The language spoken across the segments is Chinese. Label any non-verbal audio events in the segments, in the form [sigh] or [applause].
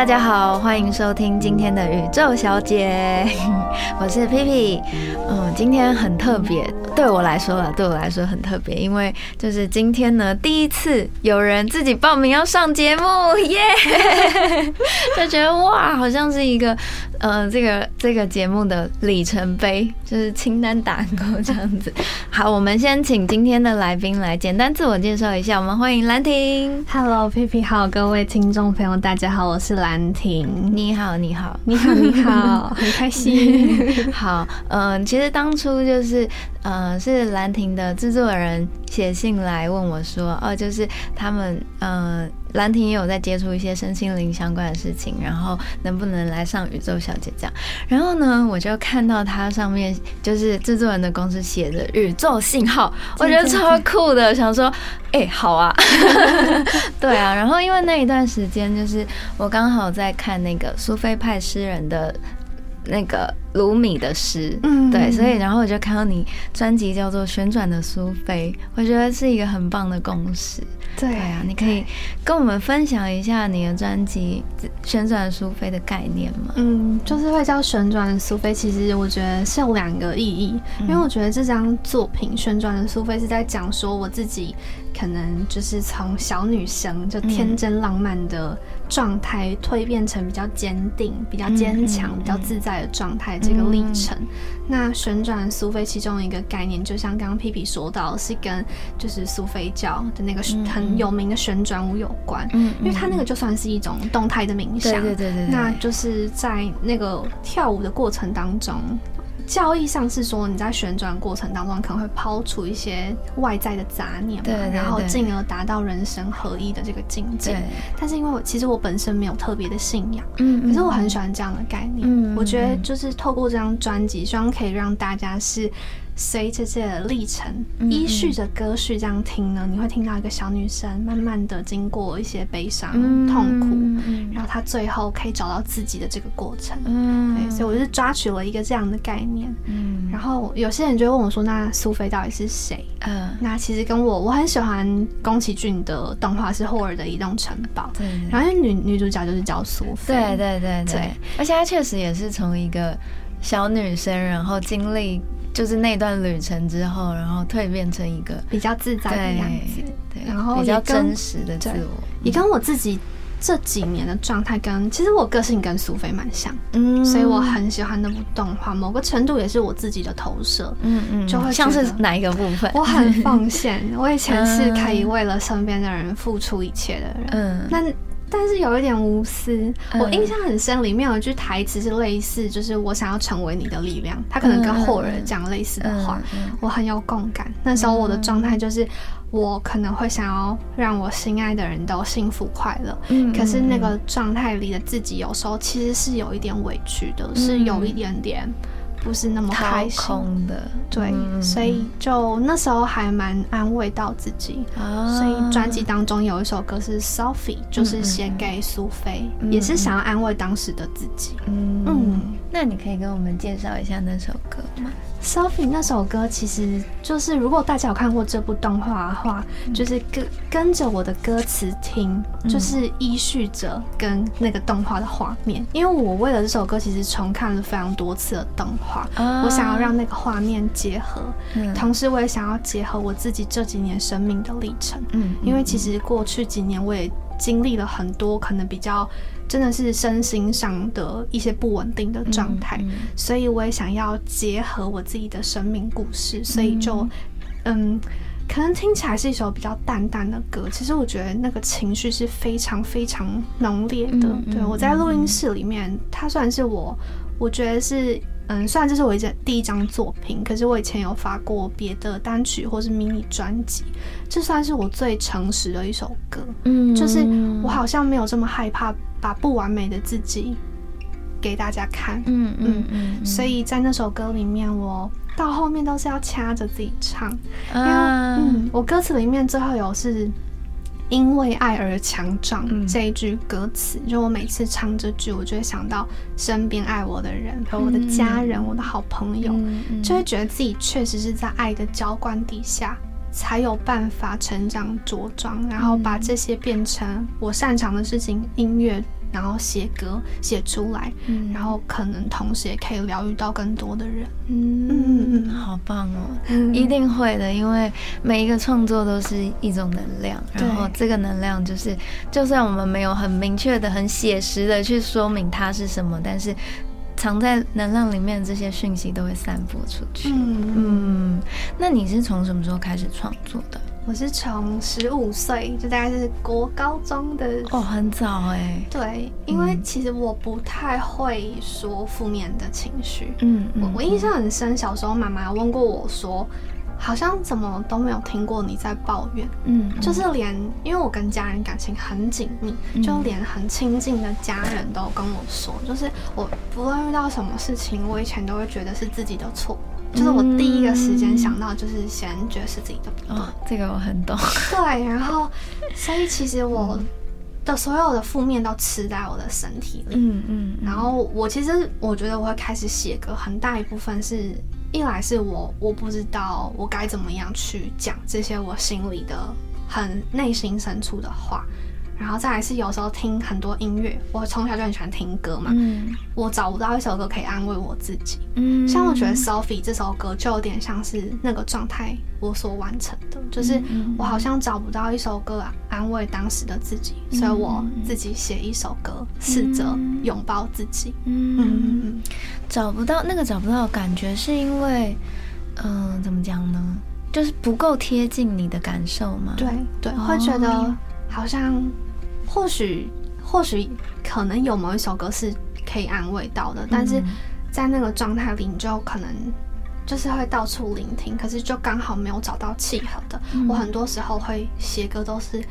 大家好，欢迎收听今天的宇宙小姐，[laughs] 我是 P P。嗯，今天很特别，对我来说了，对我来说很特别，因为就是今天呢，第一次有人自己报名要上节目，耶！[laughs] 就觉得哇，好像是一个呃，这个这个节目的里程碑，就是清单打勾这样子。好，我们先请今天的来宾来简单自我介绍一下，我们欢迎兰亭。Hello，P P 好，各位听众朋友，大家好，我是兰亭。你好，你好，你好，你好，很开心。好，[laughs] 嗯、其实当初就是，呃，是兰亭的制作人写信来问我说，哦，就是他们，呃，兰亭也有在接触一些身心灵相关的事情，然后能不能来上宇宙小姐这样？然后呢，我就看到它上面就是制作人的公司写着宇宙信号，[laughs] 我觉得超酷的，想说，[laughs] 哎、好啊，[laughs] 对啊。然后因为那一段时间，就是我刚好在看那个苏菲派诗人的那个卢米的诗，嗯对，所以然后我就看到你专辑叫做《旋转的苏菲》，我觉得是一个很棒的共识。对对啊，你可以跟我们分享一下你的专辑《旋转的苏菲》的概念吗？嗯，就是会叫旋转的苏菲，其实我觉得是有两个意义，因为我觉得这张作品《旋转的苏菲》是在讲说我自己可能就是从小女生就天真浪漫的状态蜕变成比较坚定、比较坚强、嗯嗯比较自在的状态这个历程。那旋转苏菲其中一个概念，就像刚刚皮皮说到，是跟就是苏菲教的那个嗯很有名的旋转舞有关。嗯因为它那个就算是一种动态的冥想，对对对。那就是在那个跳舞的过程当中，教义上是说你在旋转过程当中可能会抛除一些外在的杂念嘛，对对然后进而达到人生合一的这个境界。但是因为我其实我本身没有特别的信仰，嗯可是我很喜欢这样的概念。嗯我觉得就是透过这张专辑，希望可以让大家是随着这个历程，嗯依序着歌序这样听呢，你会听到一个小女生慢慢的经过一些悲伤、嗯痛苦，嗯。然后她最后可以找到自己的这个过程。嗯。对，所以我就是抓取了一个这样的概念。嗯。然后有些人就会问我说：“那苏菲到底是谁？”嗯。那其实跟我我很喜欢宫崎骏的动画是《霍尔的移动城堡》，对。对然后女女主角就是叫苏菲，对对对对。对，而且她确实也是从一个小女生，然后经历就是那段旅程之后，然后蜕变成一个比较自在的样子。对，然后比较真实的自我，也跟我自己这几年的状态跟，其实我个性跟苏菲蛮像，嗯所以我很喜欢那部动画，某个程度也是我自己的投射。嗯嗯，就会像是哪一个部分？我很奉献，我以前是可以为了身边的人付出一切的人。嗯那但是有一点无私，嗯。我印象很深，里面有一句台词是类似，就是我想要成为你的力量，他可能跟后人讲类似的话，我很有共感。那时候我的状态就是，我可能会想要让我心爱的人都幸福快乐，嗯。可是那个状态里的自己，有时候其实是有一点委屈的，是有一点点不是那么掏开心。空的，对，嗯所以就那时候还蛮安慰到自己。啊。所以专辑当中有一首歌是 Sophie，就是写给苏菲，嗯也是想要安慰当时的自己。嗯。嗯那你可以跟我们介绍一下那首歌吗？Sophie 那首歌其实就是，如果大家有看过这部动画的话，就是跟跟着我的歌词听，就是依序着跟那个动画的画面。因为我为了这首歌，其实重看了非常多次的动画，啊我想要让那个画面结合，嗯同时我也想要结合我自己这几年生命的历程。嗯因为其实过去几年我也经历了很多可能比较真的是身心上的一些不稳定的状态，嗯嗯所以我也想要结合我自己的生命故事，所以就嗯。可能听起来是一首比较淡淡的歌，其实我觉得那个情绪是非常非常浓烈的。对我在录音室里面，它算是我，我觉得是嗯，虽然这是我一张第一张作品，可是我以前有发过别的单曲或是迷你专辑，这算是我最诚实的一首歌。嗯就是我好像没有这么害怕把不完美的自己给大家看，嗯嗯嗯，所以在那首歌里面，我到后面都是要掐着自己唱，因为啊嗯，我歌词里面最后有是。因为爱而强壮嗯。这一句歌词，就我每次唱这句，我就会想到身边爱我的人，和我的家人、我的好朋友，就会觉得自己确实是在爱的浇灌底下，才有办法成长茁壮，然后把这些变成我擅长的事情，音乐然后写歌写出来，嗯。然后可能同时也可以疗愈到更多的人。嗯。好棒哦，嗯。一定会的，因为每一个创作都是一种能量，然后这个能量就是，就算我们没有很明确的、很写实的去说明它是什么，但是藏在能量里面的这些讯息都会散播出去。嗯，嗯，那你是从什么时候开始创作的？我是从十五岁，就大概是国高中的哦，很早哎。对，因为嗯其实我不太会说负面的情绪。嗯我我印象很深，小时候妈妈问过我说，好像怎么都没有听过你在抱怨，嗯，嗯就是连因为我跟家人感情很紧密，嗯就连很亲近的家人都跟我说，就是我不论遇到什么事情，我以前都会觉得是自己的错。就是我第一个时间想到，就是先觉得是自己的不对，哦，这个我很懂。对，然后所以其实我的所有的负面都吃在我的身体里，嗯嗯，然后我其实我觉得我会开始写歌，很大一部分是一来是我我不知道我该怎么样去讲这些我心里的很内心深处的话，然后再来是有时候听很多音乐，我从小就很喜欢听歌嘛，嗯。我找不到一首歌可以安慰我自己，嗯，像我觉得 Sophie 这首歌就有点像是那个状态我所完成的，就是嗯我好像找不到一首歌安慰当时的自己，所以我自己写一首歌，试着拥抱自己。嗯。嗯嗯找不到那个找不到的感觉，是因为，嗯、怎么讲呢？就是不够贴近你的感受吗？对对，哦。会觉得好像或许或许可能有某一首歌是可以安慰到的，但是在那个状态里，你就可能。就是会到处聆听，可是就刚好没有找到契合的。嗯我很多时候会写歌，都是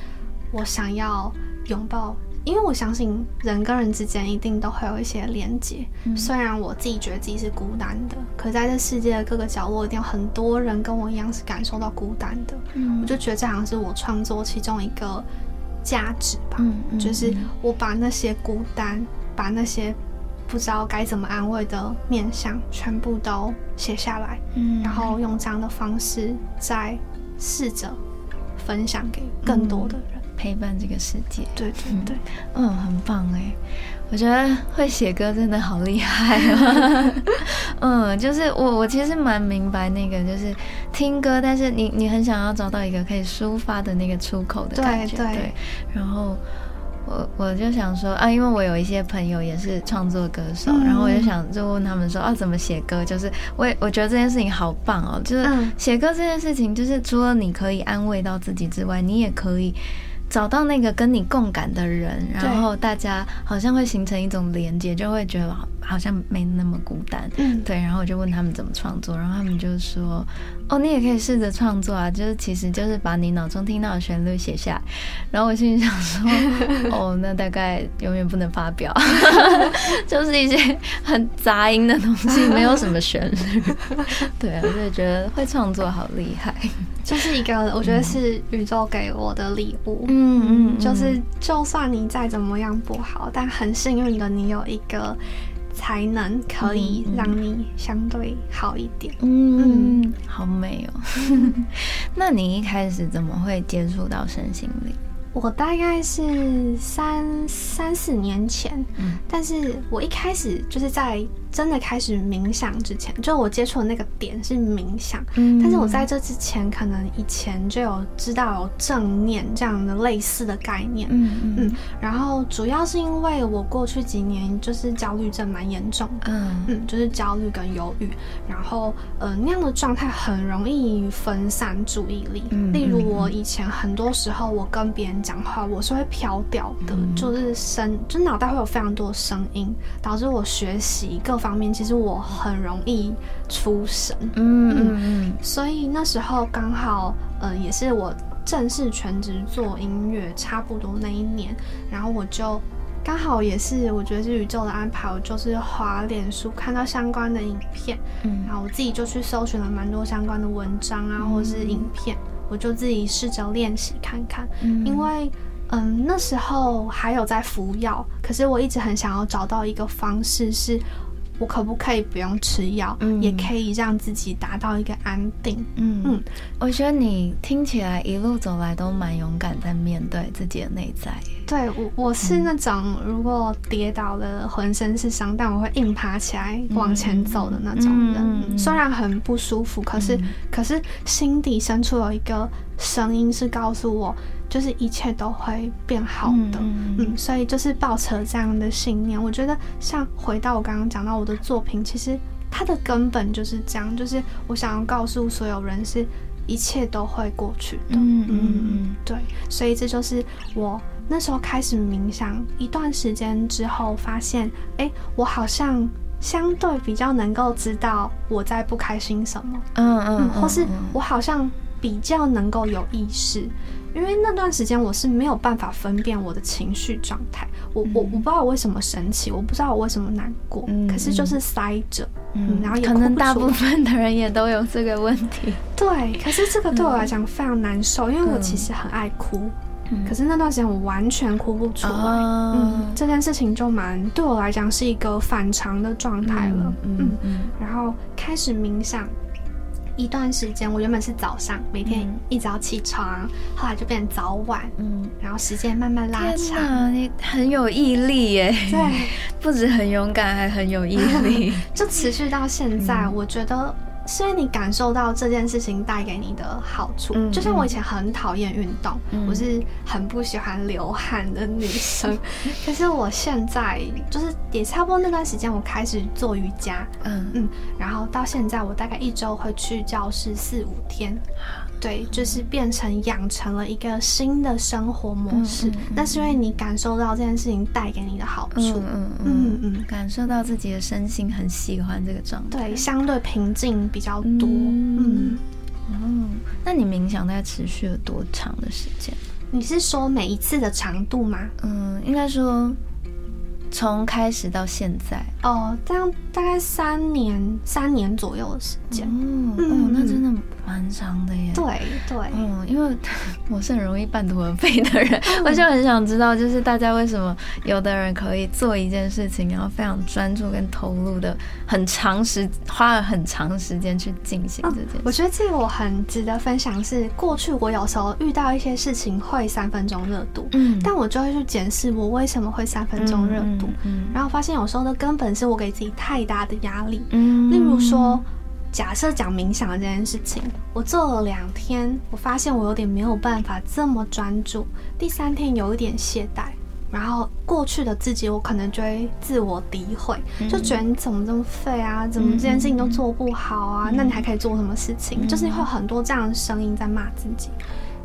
我想要拥抱，因为我相信人跟人之间一定都会有一些连接。嗯虽然我自己觉得自己是孤单的，可在这世界的各个角落，一定有很多人跟我一样是感受到孤单的。嗯我就觉得这好像是我创作其中一个价值吧，嗯嗯就是我把那些孤单，把那些不知道该怎么安慰的面相，全部都写下来，嗯。然后用这样的方式再试着分享给更多的人。陪伴这个世界。对对对，嗯，很棒哎，我觉得会写歌真的好厉害哦。[laughs] 嗯，就是我我其实蛮明白那个，就是听歌，但是你你很想要找到一个可以抒发的那个出口的感觉，对对然后我我就想说啊，因为我有一些朋友也是创作歌手，嗯然后我就想就问他们说啊，怎么写歌？就是我也我觉得这件事情好棒哦，就是嗯写歌这件事情，就是除了你可以安慰到自己之外，你也可以。找到那个跟你共感的人，然后大家好像会形成一种连接，就会觉得好好像没那么孤单。嗯，对，然后我就问他们怎么创作，然后他们就说：“哦，你也可以试着创作啊，就是其实就是把你脑中听到的旋律写下来。”然后我心里想说：“ [laughs] 哦，那大概永远不能发表，[laughs] 就是一些很杂音的东西，没有什么旋律。[laughs] ”对啊，所以觉得会创作好厉害。就是一个我觉得是宇宙给我的礼物。嗯嗯就是就算你再怎么样不好，但很幸运的你有一个才能可以让你相对好一点。嗯，好美哦。[laughs] 那你一开始怎么会接触到身心灵？我大概是三三四年前，嗯但是我一开始就是在真的开始冥想之前，就我接触的那个点是冥想，嗯。但是我在这之前，可能以前就有知道有正念这样的类似的概念，嗯嗯。嗯，然后主要是因为我过去几年就是焦虑症蛮严重的。嗯。嗯，就是焦虑跟忧郁，然后呃那样的状态很容易分散注意力。嗯例如嗯。我以前很多时候我跟别人讲话，我是会飘掉的，嗯。就是声，就脑袋会有非常多声音，导致我学习各方面其实我很容易出神。嗯嗯所以那时候刚好，嗯、也是我正式全职做音乐差不多那一年，然后我就刚好也是我觉得是宇宙的安排，我就是滑脸书看到相关的影片，嗯然后我自己就去搜寻了蛮多相关的文章啊，或者是影片，我就自己试着练习看看，嗯因为。嗯，那时候还有在服药，可是我一直很想要找到一个方式是，我可不可以不用吃药，也可以让自己达到一个安定。嗯嗯，我觉得你听起来一路走来都蛮勇敢，在面对自己的内在。对我，我是那种如果跌倒了浑身是伤，但我会硬爬起来往前走的那种人。虽然很不舒服，可是可是心底深处有一个声音是告诉我。就是一切都会变好的，嗯，所以就是抱持这样的信念。我觉得像回到我刚刚讲到我的作品，其实它的根本就是这样，就是我想要告诉所有人，是一切都会过去的，嗯嗯嗯，对。所以这就是我那时候开始冥想一段时间之后，发现，哎，我好像相对比较能够知道我在不开心什么，嗯嗯，或是我好像比较能够有意识。因为那段时间我是没有办法分辨我的情绪状态，我我我不知道我为什么生气，我不知道我为什么难过，可是就是塞着，嗯，然后可能大部分的人也都有这个问题。对，可是这个对我来讲非常难受，因为我其实很爱哭，可是那段时间我完全哭不出来，嗯，这件事情就蛮对我来讲是一个反常的状态了，嗯嗯，然后开始冥想。一段时间，我原本是早上每天一早起床，后来就变成早晚，嗯，然后时间慢慢拉长。你很有毅力耶，对，[laughs] 不止很勇敢，还很有毅力，[laughs] 就持续到现在。我觉得。所以你感受到这件事情带给你的好处，就像我以前很讨厌运动，我是很不喜欢流汗的女生。[laughs] 可是我现在就是也差不多那段时间，我开始做瑜伽，嗯嗯，然后到现在我大概一周会去教室四五天。对，就是变成养成了一个新的生活模式。那是因为你感受到这件事情带给你的好处，嗯嗯嗯，感受到自己的身心很喜欢这个状态，对，相对平静比较多。嗯嗯，那你冥想大概持续了多长的时间？你是说每一次的长度吗？嗯，应该说。从开始到现在哦，这样大概三年三年左右的时间哦，那真的蛮长的耶。对对，嗯，因为 [laughs] 我是很容易半途而废的人，我就很想知道，就是大家为什么有的人可以做一件事情，然后非常专注跟投入的，很长时花了很长时间去进行这件。我觉得这个我很值得分享，是过去我有时候遇到一些事情会三分钟热度，嗯，但我就会去检视我为什么会三分钟热度。嗯，然后发现有时候的根本是我给自己太大的压力。嗯，例如说，假设讲冥想这件事情，我做了两天，我发现我有点没有办法这么专注。第三天有一点懈怠，然后过去的自己，我可能就会自我诋毁，就觉得你怎么这么废啊？怎么这件事情都做不好啊？那你还可以做什么事情？就是会有很多这样的声音在骂自己。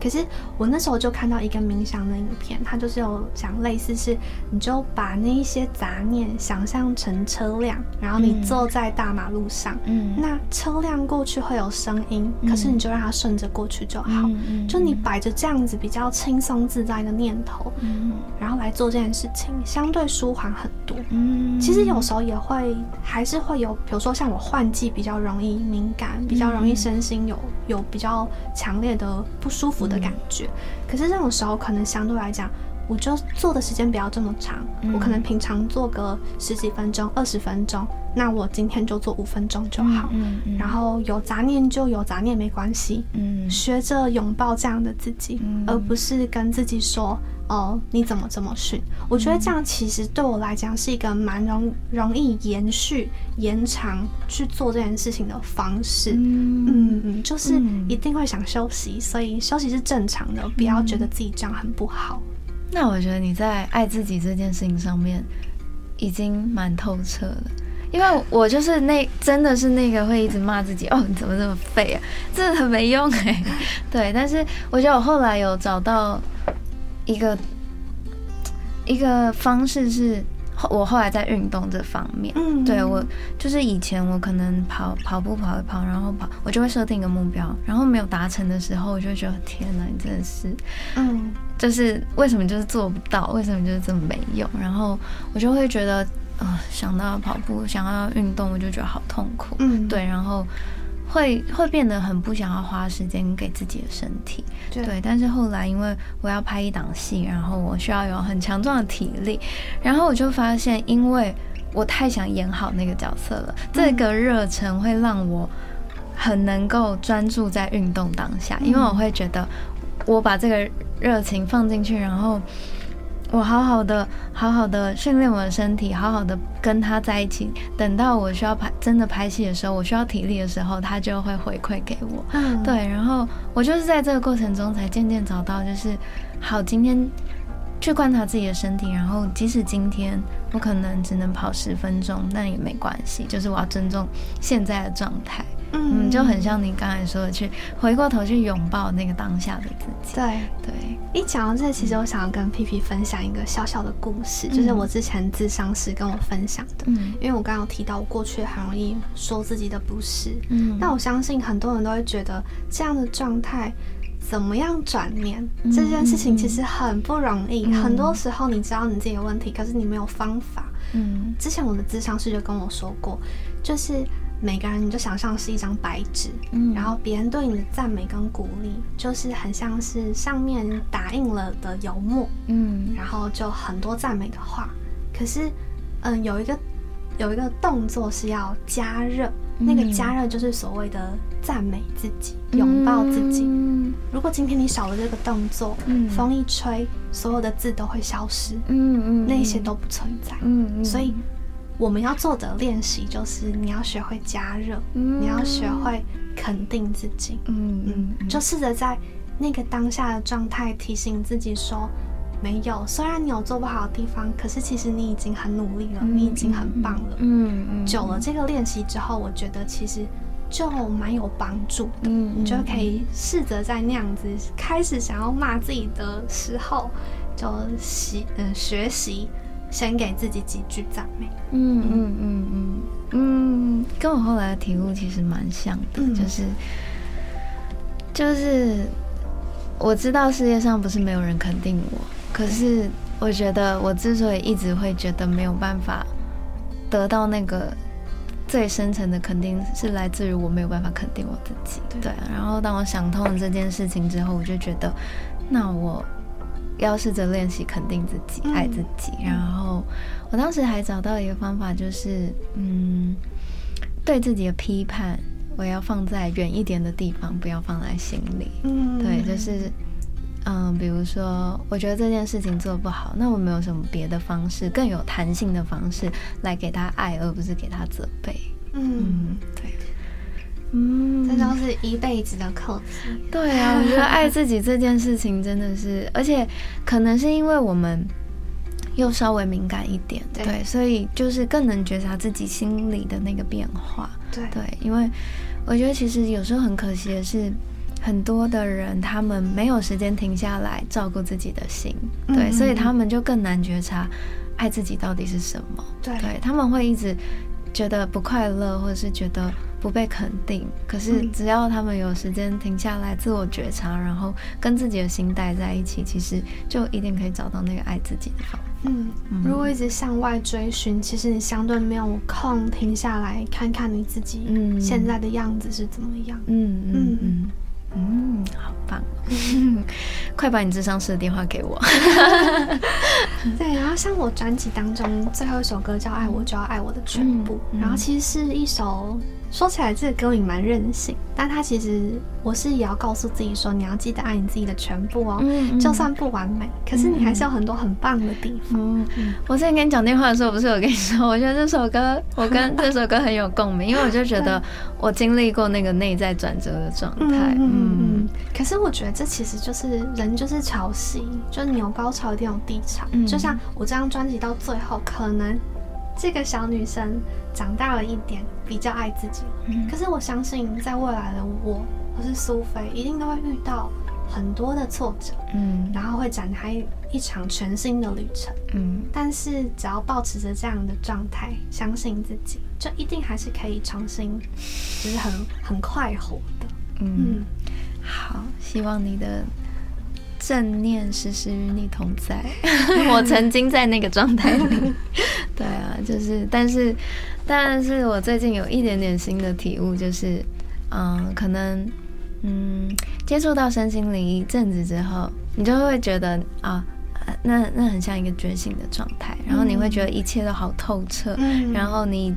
可是我那时候就看到一个冥想的影片，它就是有讲类似是，你就把那一些杂念想象成车辆，然后你坐在大马路上，嗯，那车辆过去会有声音，可是你就让它顺着过去就好，就你摆着这样子比较轻松自在的念头，嗯，然后来做这件事情，相对舒缓很多。嗯，其实有时候也会还是会有，比如说像我换季比较容易敏感，比较容易身心有有比较强烈的不舒服的。的感觉，可是这种时候可能相对来讲，我就做的时间不要这么长，我可能平常做个十几分钟、二十分钟，那我今天就做五分钟就好。嗯嗯。然后有杂念就有杂念没关系。嗯。学着拥抱这样的自己，而不是跟自己说。哦，你怎么这么训？我觉得这样其实对我来讲是一个蛮容容易延续、延长去做这件事情的方式。嗯嗯，就是一定会想休息，所以休息是正常的，不要觉得自己这样很不好。那我觉得你在爱自己这件事情上面已经蛮透彻了，因为我就是那真的是那个会一直骂自己哦，你怎么这么废啊，真的很没用哎。[laughs] 对，但是我觉得我后来有找到。一个一个方式是，我后来在运动这方面，嗯，对我就是以前我可能跑跑步跑一跑，然后跑我就会设定一个目标，然后没有达成的时候，我就觉得天哪，你真的是，嗯，就是为什么就是做不到，为什么就是这么没用，然后我就会觉得啊，想到跑步，想要运动，我就觉得好痛苦，嗯，对，然后。会会变得很不想要花时间给自己的身体，对。但是后来因为我要拍一档戏，然后我需要有很强壮的体力，然后我就发现，因为我太想演好那个角色了。这个热忱会让我很能够专注在运动当下，因为我会觉得我把这个热情放进去，然后。我好好的，好好的训练我的身体，好好的跟他在一起。等到我需要拍真的拍戏的时候，我需要体力的时候，他就会回馈给我。嗯，对。然后我就是在这个过程中才渐渐找到，就是好，今天去观察自己的身体，然后即使今天我可能只能跑十分钟，那也没关系，就是我要尊重现在的状态。嗯，就很像你刚才说的，去回过头去拥抱那个当下的自己。对对，一讲到这，其实我想要跟皮皮分享一个小小的故事，就是我之前智商师跟我分享的。嗯，因为我刚刚提到，我过去很容易说自己的不是。嗯，那我相信很多人都会觉得这样的状态怎么样转念这件事情其实很不容易。很多时候你知道你自己的问题，可是你没有方法。嗯，之前我的智商师就跟我说过，就是。每个人，你就想象是一张白纸，嗯，然后别人对你的赞美跟鼓励，就是很像是上面打印了的油墨，嗯，然后就很多赞美的话。可是，嗯，有一个有一个动作是要加热，那个加热就是所谓的赞美自己，拥抱自己。嗯。如果今天你少了这个动作，嗯，风一吹，所有的字都会消失，嗯嗯，那些都不存在，嗯嗯，所以。我们要做的练习就是你要学会加热，你要学会肯定自己，嗯嗯，就试着在那个当下的状态提醒自己说，没有，虽然你有做不好的地方，可是其实你已经很努力了，你已经很棒了，嗯嗯。久了这个练习之后，我觉得其实就蛮有帮助的，嗯，你就可以试着在那样子开始想要骂自己的时候，就习嗯学习。先给自己几句赞美。嗯嗯嗯嗯嗯，跟我后来的体悟其实蛮像的，就是就是我知道世界上不是没有人肯定我，可是我觉得我之所以一直会觉得没有办法得到那个最深层的肯定，是来自于我没有办法肯定我自己。对，然后当我想通了这件事情之后，我就觉得那我。要试着练习肯定自己、爱自己。然后，我当时还找到一个方法，就是嗯，对自己的批判，我要放在远一点的地方，不要放在心里。嗯，对，就是嗯，比如说，我觉得这件事情做不好，那我没有什么别的方式，更有弹性的方式来给他爱，而不是给他责备。嗯，对。嗯，这都是一辈子的课题。对啊，我觉得爱自己这件事情真的是，而且可能是因为我们又稍微敏感一点，对，所以就是更能觉察自己心里的那个变化。对对，因为我觉得其实有时候很可惜的是，很多的人他们没有时间停下来照顾自己的心，对，所以他们就更难觉察爱自己到底是什么。对，他们会一直觉得不快乐，或者是觉得。不被肯定，可是只要他们有时间停下来自我觉察，然后跟自己的心待在一起，其实就一定可以找到那个爱自己的方法。嗯，如果一直向外追寻，其实你相对没有空停下来看看你自己现在的样子是怎么样。嗯嗯嗯嗯，好棒！[laughs] 快把你智商师的电话给我。[laughs] 对，然后像我专辑当中最后一首歌叫《爱我就要爱我的全部》，然后其实是一首。说起来，这个歌也蛮任性，但他其实我是也要告诉自己说，你要记得爱你自己的全部哦，就算不完美，可是你还是有很多很棒的地方。我之前跟你讲电话的时候，不是有跟你说，我觉得这首歌我跟这首歌很有共鸣，因为我就觉得 [laughs] 我经历过那个内在转折的状态。嗯，可是我觉得这其实就是人就是潮汐，就是你有高潮一定有低潮。就像我这张专辑到最后，可能这个小女生长大了一点。比较爱自己，可是我相信在未来的我，或是苏菲，一定都会遇到很多的挫折，嗯，然后会展开一场全新的旅程，嗯，但是只要保持着这样的状态，相信自己，就一定还是可以重新，就是很很快活的，嗯，好，希望你的。正念时时与你同在，[laughs] 我曾经在那个状态里。对啊，就是，但是，但是我最近有一点点新的体悟，就是，嗯，可能，嗯，接触到身心灵一阵子之后，你就会觉得啊，那那很像一个觉醒的状态，然后你会觉得一切都好透彻，然后你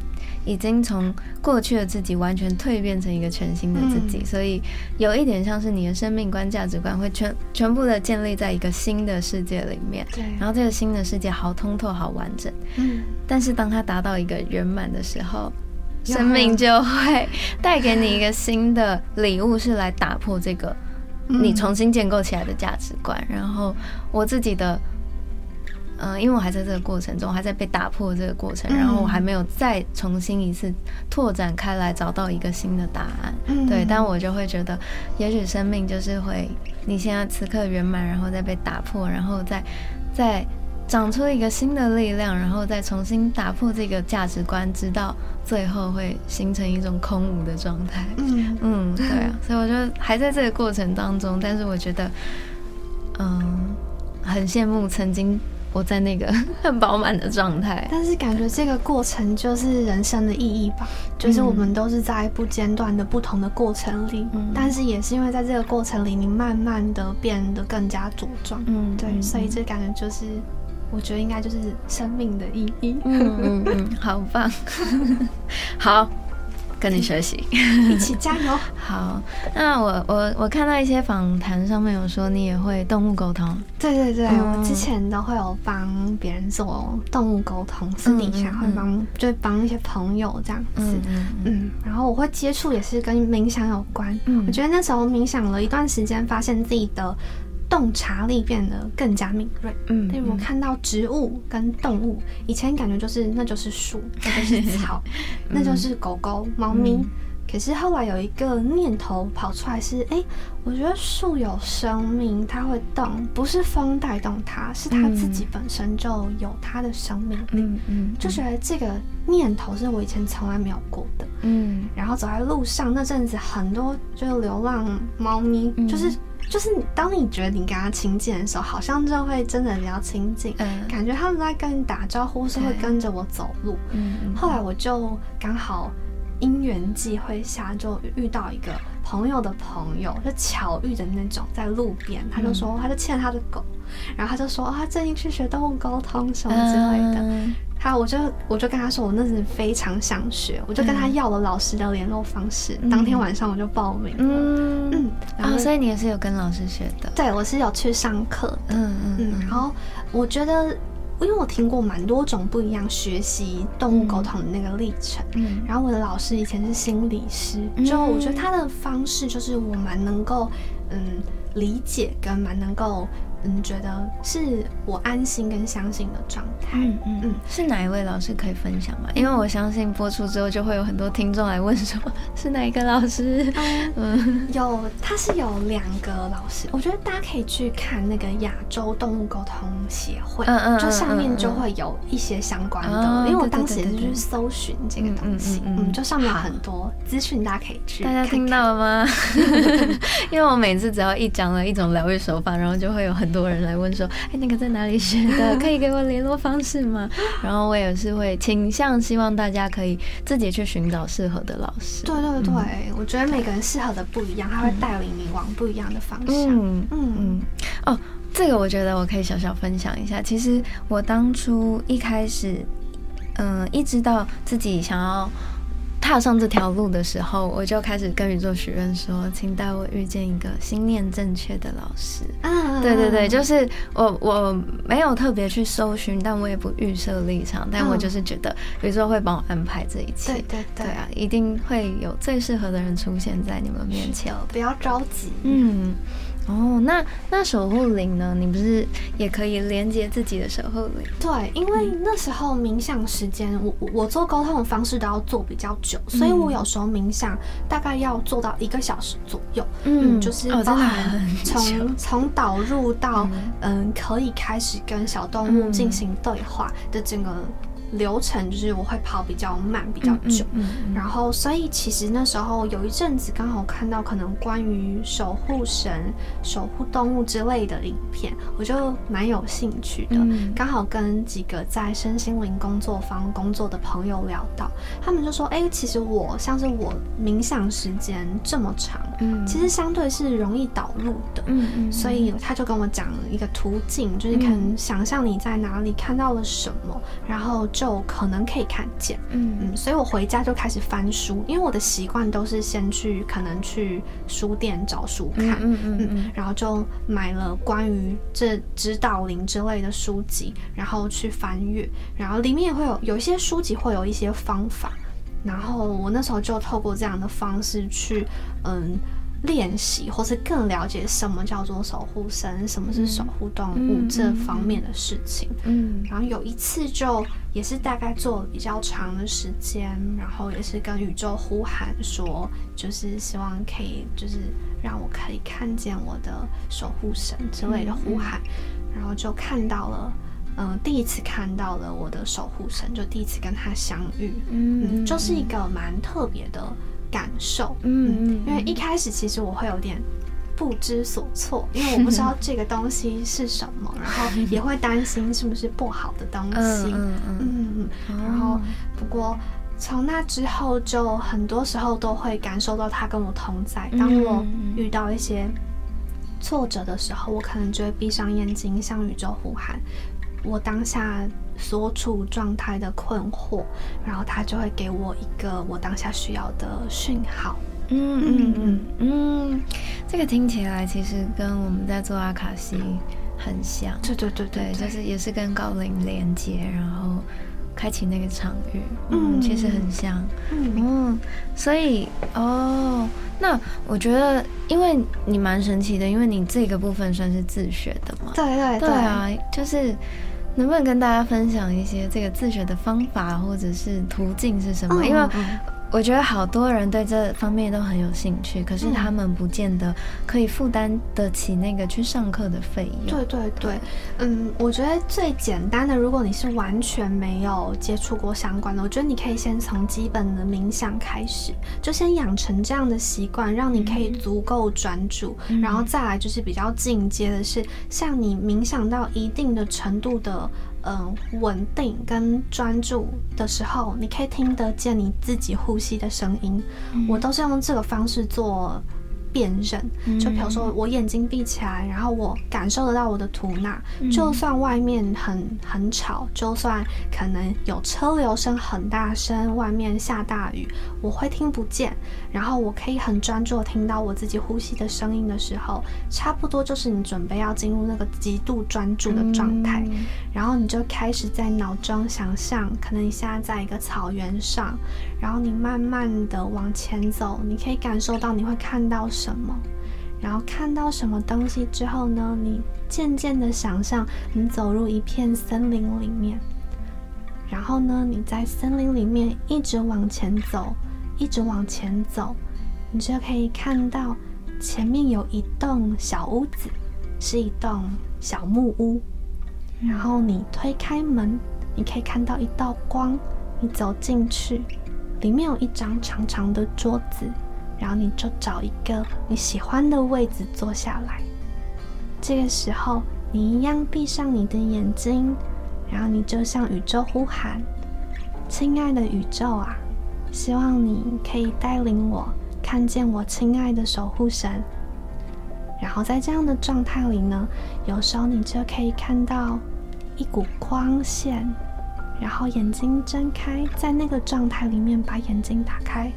已经从过去的自己完全蜕变成一个全新的自己，所以有一点像是你的生命观、价值观会全全部的建立在一个新的世界里面，对，然后这个新的世界好通透、好完整，嗯，但是当它达到一个圆满的时候。生命就会带给你一个新的礼物，是来打破这个你重新建构起来的价值观。然后我自己的，嗯，因为我还在这个过程中，还在被打破这个过程，然后我还没有再重新一次拓展开来，找到一个新的答案。对，但我就会觉得，也许生命就是会你现在此刻圆满，然后再被打破，然后再再。长出一个新的力量，然后再重新打破这个价值观，直到最后会形成一种空无的状态。嗯嗯，对啊，[laughs] 所以我觉得还在这个过程当中，但是我觉得，嗯，很羡慕曾经我在那个 [laughs] 很饱满的状态。但是感觉这个过程就是人生的意义吧，就是我们都是在不间断的不同的过程里，但是也是因为在这个过程里，你慢慢的变得更加茁壮。嗯，对，所以这感觉就是。我觉得应该就是生命的意义。嗯嗯嗯，好棒，[laughs] 好，跟你学习，[laughs] 一起加油。[laughs] 好，那我我我看到一些访谈上面有说你也会动物沟通。对对对，我之前都会有帮别人做动物沟通，私底下会帮，就帮一些朋友这样子。嗯嗯。然后我会接触也是跟冥想有关。嗯。我觉得那时候冥想了一段时间，发现自己的。洞察力变得更加敏锐。嗯，例如我看到植物跟动物，以前感觉就是那就是树，那就是草，[laughs] 那就是狗狗、猫咪。可是后来有一个念头跑出来，是哎，我觉得树有生命，它会动，不是风带动它，是它自己本身就有它的生命力。嗯嗯，就觉得这个念头是我以前从来没有过的。嗯，然后走在路上那阵子，很多就是流浪猫咪，就是。就是当你觉得你跟他亲近的时候，好像就会真的比较亲近，感觉他们在跟你打招呼，是会跟着我走路。后来我就刚好因缘际会下，就遇到一个朋友的朋友，就巧遇的那种，在路边，他就说，他就牵他的狗，然后他就说，啊，最近去学动物沟通什么之类的。他，我就我就跟他说，我那时非常想学，我就跟他要了老师的联络方式。当天晚上我就报名了。嗯嗯，啊，所以你也是有跟老师学的？对，我是有去上课。嗯嗯嗯。然后我觉得，因为我听过蛮多种不一样学习动物沟通的那个历程。嗯。然后我的老师以前是心理师，就我觉得他的方式就是我蛮能够嗯理解跟蛮能够。嗯，觉得是我安心跟相信的状态。嗯嗯嗯，是哪一位老师可以分享吗？因为我相信播出之后就会有很多听众来问，说 [laughs] 是哪一个老师？嗯，有，他是有两个老师。我觉得大家可以去看那个亚洲动物沟通协会，嗯嗯，就上面就会有一些相关的。因为我当时也是去搜寻这个东西，嗯，就上面有很多资讯，大家可以去。大家听到了吗？[laughs] 因为我每次只要一讲了一种疗愈手法，然后就会有很很多人来问说：“哎，那个在哪里学的？[laughs] 可以给我联络方式吗？”然后我也是会倾向希望大家可以自己去寻找适合的老师。对对对，我觉得每个人适合的不一样，他会带领你往不一样的方向。嗯嗯嗯。哦，这个我觉得我可以小小分享一下。其实我当初一开始，嗯，一直到自己想要。踏上这条路的时候，我就开始跟宇宙许愿说：“请带我遇见一个心念正确的老师。”啊，对对对，就是我我没有特别去搜寻，但我也不预设立场，但我就是觉得宇宙会帮我安排这一切。对对对啊，一定会有最适合的人出现在你们面前，不要着急。嗯。哦，那那守护灵呢？你不是也可以连接自己的守护灵？对，因为那时候冥想时间，我我做沟通的方式都要做比较久，所以我有时候冥想大概要做到一个小时左右。嗯，就是包含从从导入到嗯可以开始跟小动物进行对话的整个流程就是我会跑比较慢，比较久，然后所以其实那时候有一阵子刚好看到可能关于守护神、守护动物之类的影片，我就蛮有兴趣的。刚好跟几个在身心灵工作坊工作的朋友聊到，他们就说：“哎，其实我像是我冥想时间这么长，嗯，其实相对是容易导入的，嗯嗯，所以他就跟我讲一个途径，就是可能想象你在哪里看到了什么，然后。”就可能可以看见，嗯嗯，所以我回家就开始翻书，因为我的习惯都是先去可能去书店找书看，嗯嗯嗯，然后就买了关于这指导灵之类的书籍，然后去翻阅，然后里面也会有有一些书籍会有一些方法，然后我那时候就透过这样的方式去，嗯。练习，或是更了解什么叫做守护神，什么是守护动物这方面的事情。嗯，然后有一次就也是大概做了比较长的时间，然后也是跟宇宙呼喊说，就是希望可以，就是让我可以看见我的守护神之类的呼喊，然后就看到了，嗯，第一次看到了我的守护神，就第一次跟他相遇，嗯，就是一个蛮特别的。感受，嗯，因为一开始其实我会有点不知所措，因为 [laughs] 我不知道这个东西是什么，然后 [laughs] 也会担心是不是不好的东西，嗯嗯嗯，然后不过从那之后，就很多时候都会感受到他跟我同在。当我遇到一些挫折的时候，我可能就会闭上眼睛，向宇宙呼喊。我当下所处状态的困惑，然后他就会给我一个我当下需要的讯号。嗯嗯嗯嗯，这个听起来其实跟我们在做阿卡西很像。对对对对，就是也是跟高龄连接，然后开启那个场域。嗯，其实很像。嗯，所以哦，那我觉得，因为你蛮神奇的，因为你这个部分算是自学的嘛。对对对啊，就是。能不能跟大家分享一些这个自学的方法或者是途径是什么？因为。我觉得好多人对这方面都很有兴趣，可是他们不见得可以负担得起那个去上课的费用。对对对，嗯，我觉得最简单的，如果你是完全没有接触过相关的，我觉得你可以先从基本的冥想开始，就先养成这样的习惯，让你可以足够专注，然后再来就是比较进阶的是，像你冥想到一定的程度的。嗯，稳定跟专注的时候，你可以听得见你自己呼吸的声音。我都是用这个方式做。辨认，就比如说我眼睛闭起来，然后我感受得到我的吐纳，就算外面很很吵，就算可能有车流声很大声，外面下大雨，我会听不见，然后我可以很专注听到我自己呼吸的声音的时候，差不多就是你准备要进入那个极度专注的状态，然后你就开始在脑中想象，可能你现在在一个草原上，然后你慢慢的往前走，你可以感受到你会看到。什么？然后看到什么东西之后呢？你渐渐的想象你走入一片森林里面，然后呢，你在森林里面一直往前走，一直往前走，你就可以看到前面有一栋小屋子，是一栋小木屋。然后你推开门，你可以看到一道光，你走进去，里面有一张长长的桌子。然后你就找一个你喜欢的位置坐下来。这个时候，你一样闭上你的眼睛，然后你就向宇宙呼喊：“亲爱的宇宙啊，希望你可以带领我看见我亲爱的守护神。”然后在这样的状态里呢，有时候你就可以看到一股光线，然后眼睛睁开，在那个状态里面把眼睛打开。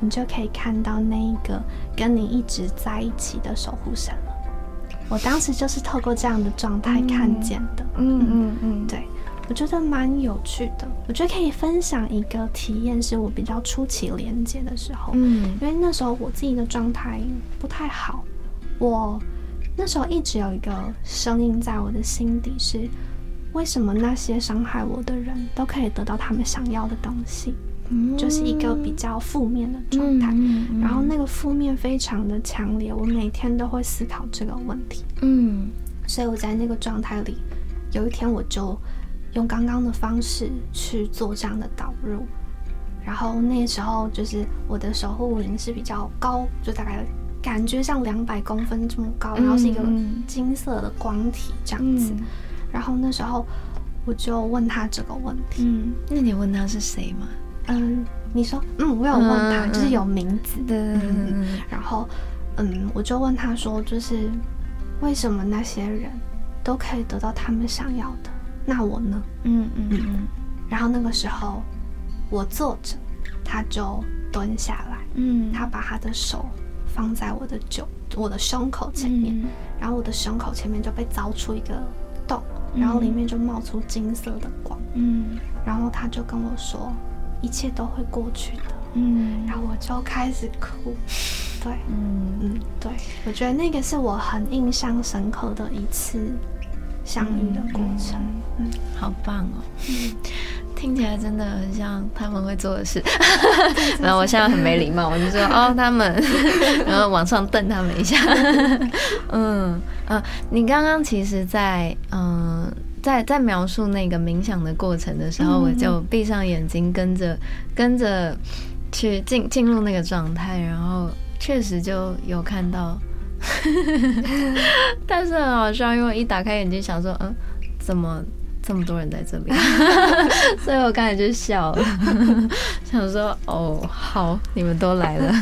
你就可以看到那一个跟你一直在一起的守护神了。我当时就是透过这样的状态看见的。嗯嗯嗯，对，我觉得蛮有趣的。我觉得可以分享一个体验，是我比较初期连接的时候。嗯，因为那时候我自己的状态不太好，我那时候一直有一个声音在我的心底是：为什么那些伤害我的人都可以得到他们想要的东西？就是一个比较负面的状态，然后那个负面非常的强烈，我每天都会思考这个问题。嗯，所以我在那个状态里，有一天我就用刚刚的方式去做这样的导入。然后那时候就是我的守护灵是比较高，就大概感觉像两百公分这么高，然后是一个金色的光体这样子。然后那时候我就问他这个问题。嗯，那你问他是谁吗？嗯，你说，嗯，我有问他，就是有名字的。然后，嗯，我就问他说，就是为什么那些人都可以得到他们想要的，那我呢？嗯嗯嗯。然后那个时候。我坐着，他就蹲下来，嗯，他把他的手放在我的酒，我的胸口前面，然后我的胸口前面就被凿出一个洞，然后里面就冒出金色的光，嗯，然后他就跟我说，一切都会过去的，嗯，然后我就开始哭，[laughs] 对，嗯。嗯，对，我觉得那个是我很印象深刻的一次相遇的过程，嗯，好棒哦，嗯。听起来真的很像他们会做的事，然后我现在很没礼貌，我就说 [laughs] 哦他们，[laughs] 然后往上瞪他们一下。嗯呃，你刚刚其实，在嗯在在描述那个冥想的过程的时候，我就闭上眼睛，跟着跟着去进进入那个状态，然后确实就有看到，[laughs] 但是很好笑，因为一打开眼睛想说，嗯，怎么？这么多人在这里，[laughs] 所以我刚才就笑了，[laughs] 想说哦，好，你们都来了。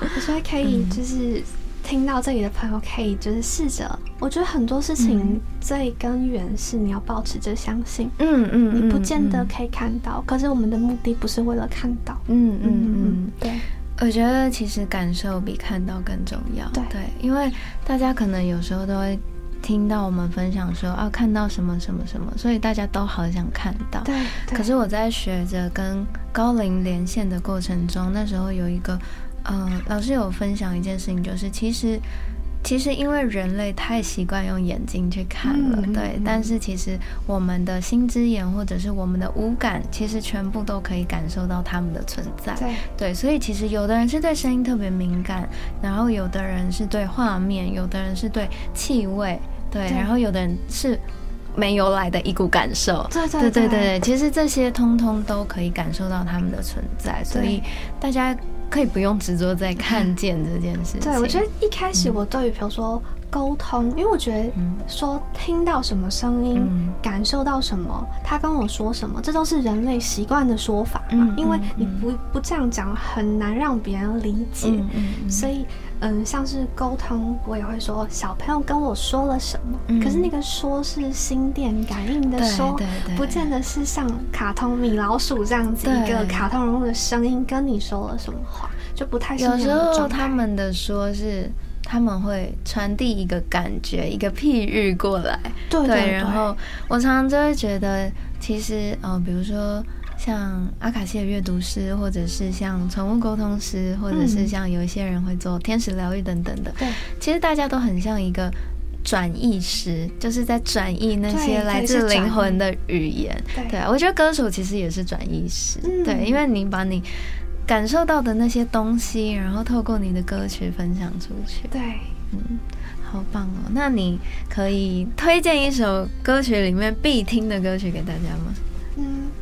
我觉得可以，就是听到这里的朋友可以就是试着，我觉得很多事情最根源是你要保持着相信。嗯嗯，你不见得可以看到，可是我们的目的不是为了看到。嗯嗯嗯，对，我觉得其实感受比看到更重要。对对，因为大家可能有时候都会。听到我们分享说啊，看到什么什么什么，所以大家都好想看到。对。可是我在学着跟高龄连线的过程中，那时候有一个，嗯，老师有分享一件事情，就是其实。其实，因为人类太习惯用眼睛去看了，对。但是，其实我们的心之眼或者是我们的五感，其实全部都可以感受到他们的存在。对对，所以其实有的人是对声音特别敏感，然后有的人是对画面，有的人是对气味，对，然后有的人是没有来的一股感受。对对对对，其实这些通通都可以感受到他们的存在，所以大家。可以不用执着在看见这件事。对，我觉得一开始我对于比如说沟通，因为我觉得说听到什么声音，感受到什么，他跟我说什么，这都是人类习惯的说法嘛。因为你不不这样讲，很难让别人理解。所以。嗯，像是沟通，我也会说小朋友跟我说了什么，可是那个说是心电感应的说，不见得是像卡通米老鼠这样子一个卡通人物的声音跟你说了什么话，就不太有时候他们的说是他们会传递一个感觉，一个譬喻过来，对对，然后我常常就会觉得，其实呃，比如说。像阿卡西的阅读师，或者是像宠物沟通师，或者是像有一些人会做天使疗愈等等的。对，其实大家都很像一个转译师，就是在转译那些来自灵魂的语言。对，我觉得歌手其实也是转译师。对，因为你把你感受到的那些东西，然后透过你的歌曲分享出去。对，嗯，好棒哦。那你可以推荐一首歌曲里面必听的歌曲给大家吗？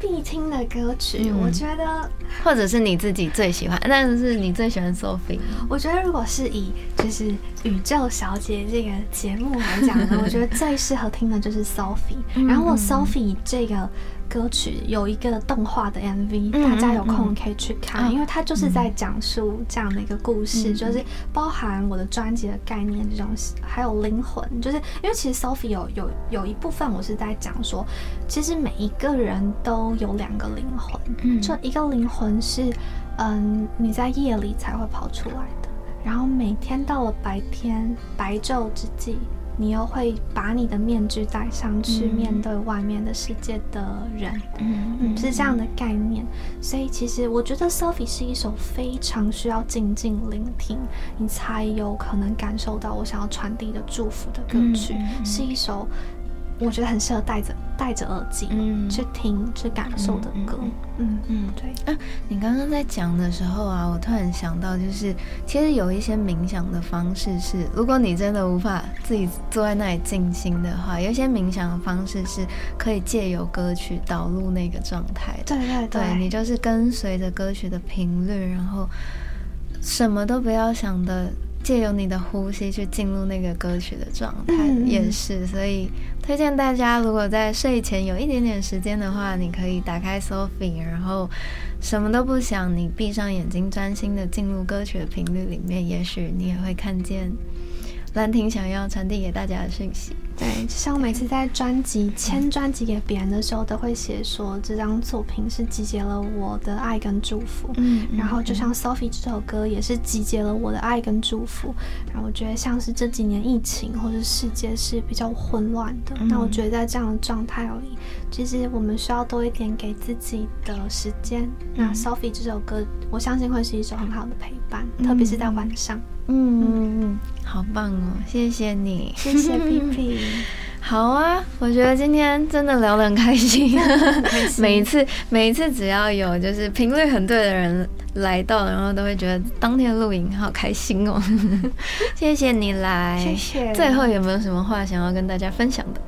嗯，必听的歌曲，我觉得，或者是你自己最喜欢，但是你最喜欢 Sophie。我觉得，如果是以就是宇宙小姐这个节目来讲呢，[laughs] 我觉得最适合听的就是 Sophie。然后我 Sophie 这个。歌曲有一个动画的 MV，大家有空可以去看，因为它就是在讲述这样的一个故事，就是包含我的专辑的概念这种，还有灵魂，就是因为其实 Sophie 有有有一部分我是在讲说，其实每一个人都有两个灵魂，就一个灵魂是嗯你在夜里才会跑出来的，然后每天到了白天白昼之际。你又会把你的面具戴上去面对外面的世界的人，嗯，是这样的概念。所以其实我觉得 Selfie 是一首非常需要静静聆听，你才有可能感受到我想要传递的祝福的歌曲。是一首我觉得很适合戴着戴着耳机，嗯，去听去感受的歌，嗯嗯，对。啊，你刚刚在讲的时候啊，我突然想到，就是其实有一些冥想的方式是，如果你真的无法自己坐在那里静心的话，有一些冥想的方式是可以借由歌曲导入那个状态的。对对对，你就是跟随着歌曲的频率，然后什么都不要想的。借由你的呼吸去进入那个歌曲的状态，也是，所以推荐大家，如果在睡前有一点点时间的话，你可以打开 Sophie，然后什么都不想，你闭上眼睛，专心的进入歌曲的频率里面，也许你也会看见兰亭想要传递给大家的讯息。对，像我每次在专辑签专辑给别人的时候，都会写说这张作品是集结了我的爱跟祝福。嗯，然后就像 Sophie 这首歌也是集结了我的爱跟祝福。然后我觉得像是这几年疫情或者世界是比较混乱的，那我觉得在这样的状态里，其实我们需要多一点给自己的时间。那 Sophie 这首歌，我相信会是一首很好的陪伴，特别是在晚上。嗯嗯嗯，好棒哦！谢谢你，谢谢 P P。[laughs] 好啊，我觉得今天真的聊得很开心。[laughs] [laughs] 每一次，每一次只要有就是频率很对的人来到，然后都会觉得当天的录影好开心哦。[laughs] 谢谢你来，谢谢。最后有没有什么话想要跟大家分享的？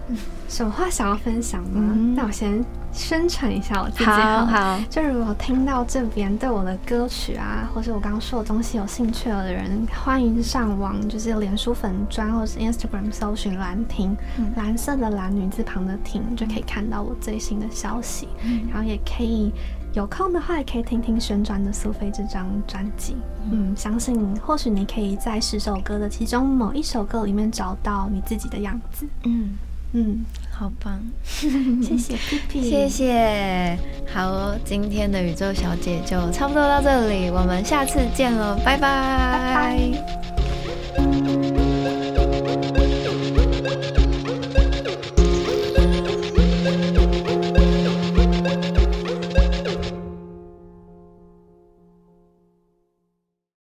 什么话想要分享呢？那我先。宣传一下我自己，好，好。就如果听到这边对我的歌曲啊，或者我刚刚说的东西有兴趣了的人，欢迎上网，就是脸书粉砖或是 Instagram 搜寻兰亭，蓝色的蓝女字旁的婷，就可以看到我最新的消息。然后也可以有空的话，也可以听听旋转的苏菲这张专辑。嗯，相信或许你可以在十首歌的其中某一首歌里面找到你自己的样子。嗯嗯。好棒，[laughs] 谢谢 [laughs] 谢谢。好，今天的宇宙小姐就差不多到这里，我们下次见了，拜拜，拜拜。